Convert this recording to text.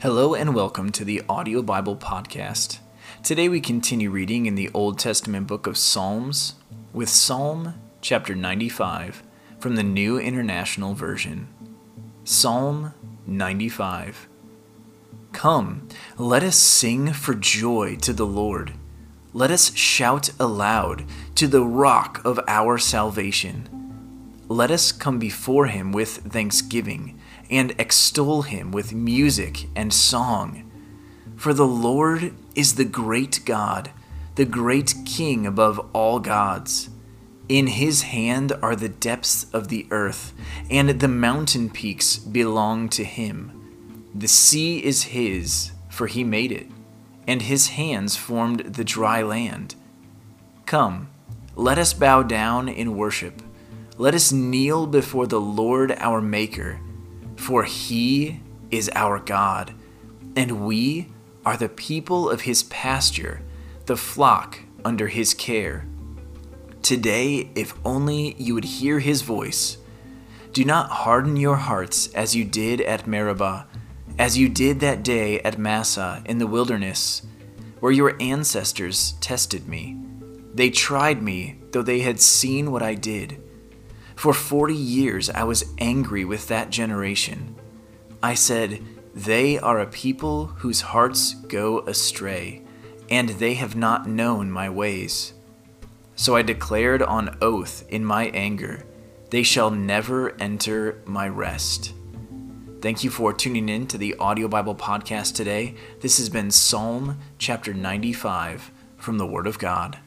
Hello and welcome to the Audio Bible Podcast. Today we continue reading in the Old Testament book of Psalms with Psalm chapter 95 from the New International Version. Psalm 95. Come, let us sing for joy to the Lord. Let us shout aloud to the rock of our salvation. Let us come before him with thanksgiving and extol him with music and song. For the Lord is the great God, the great King above all gods. In his hand are the depths of the earth, and the mountain peaks belong to him. The sea is his, for he made it, and his hands formed the dry land. Come, let us bow down in worship. Let us kneel before the Lord our Maker, for he is our God, and we are the people of his pasture, the flock under his care. Today, if only you would hear his voice, do not harden your hearts as you did at Meribah, as you did that day at Massah in the wilderness, where your ancestors tested me. They tried me, though they had seen what I did. For forty years I was angry with that generation. I said, They are a people whose hearts go astray, and they have not known my ways. So I declared on oath in my anger, They shall never enter my rest. Thank you for tuning in to the Audio Bible Podcast today. This has been Psalm chapter 95 from the Word of God.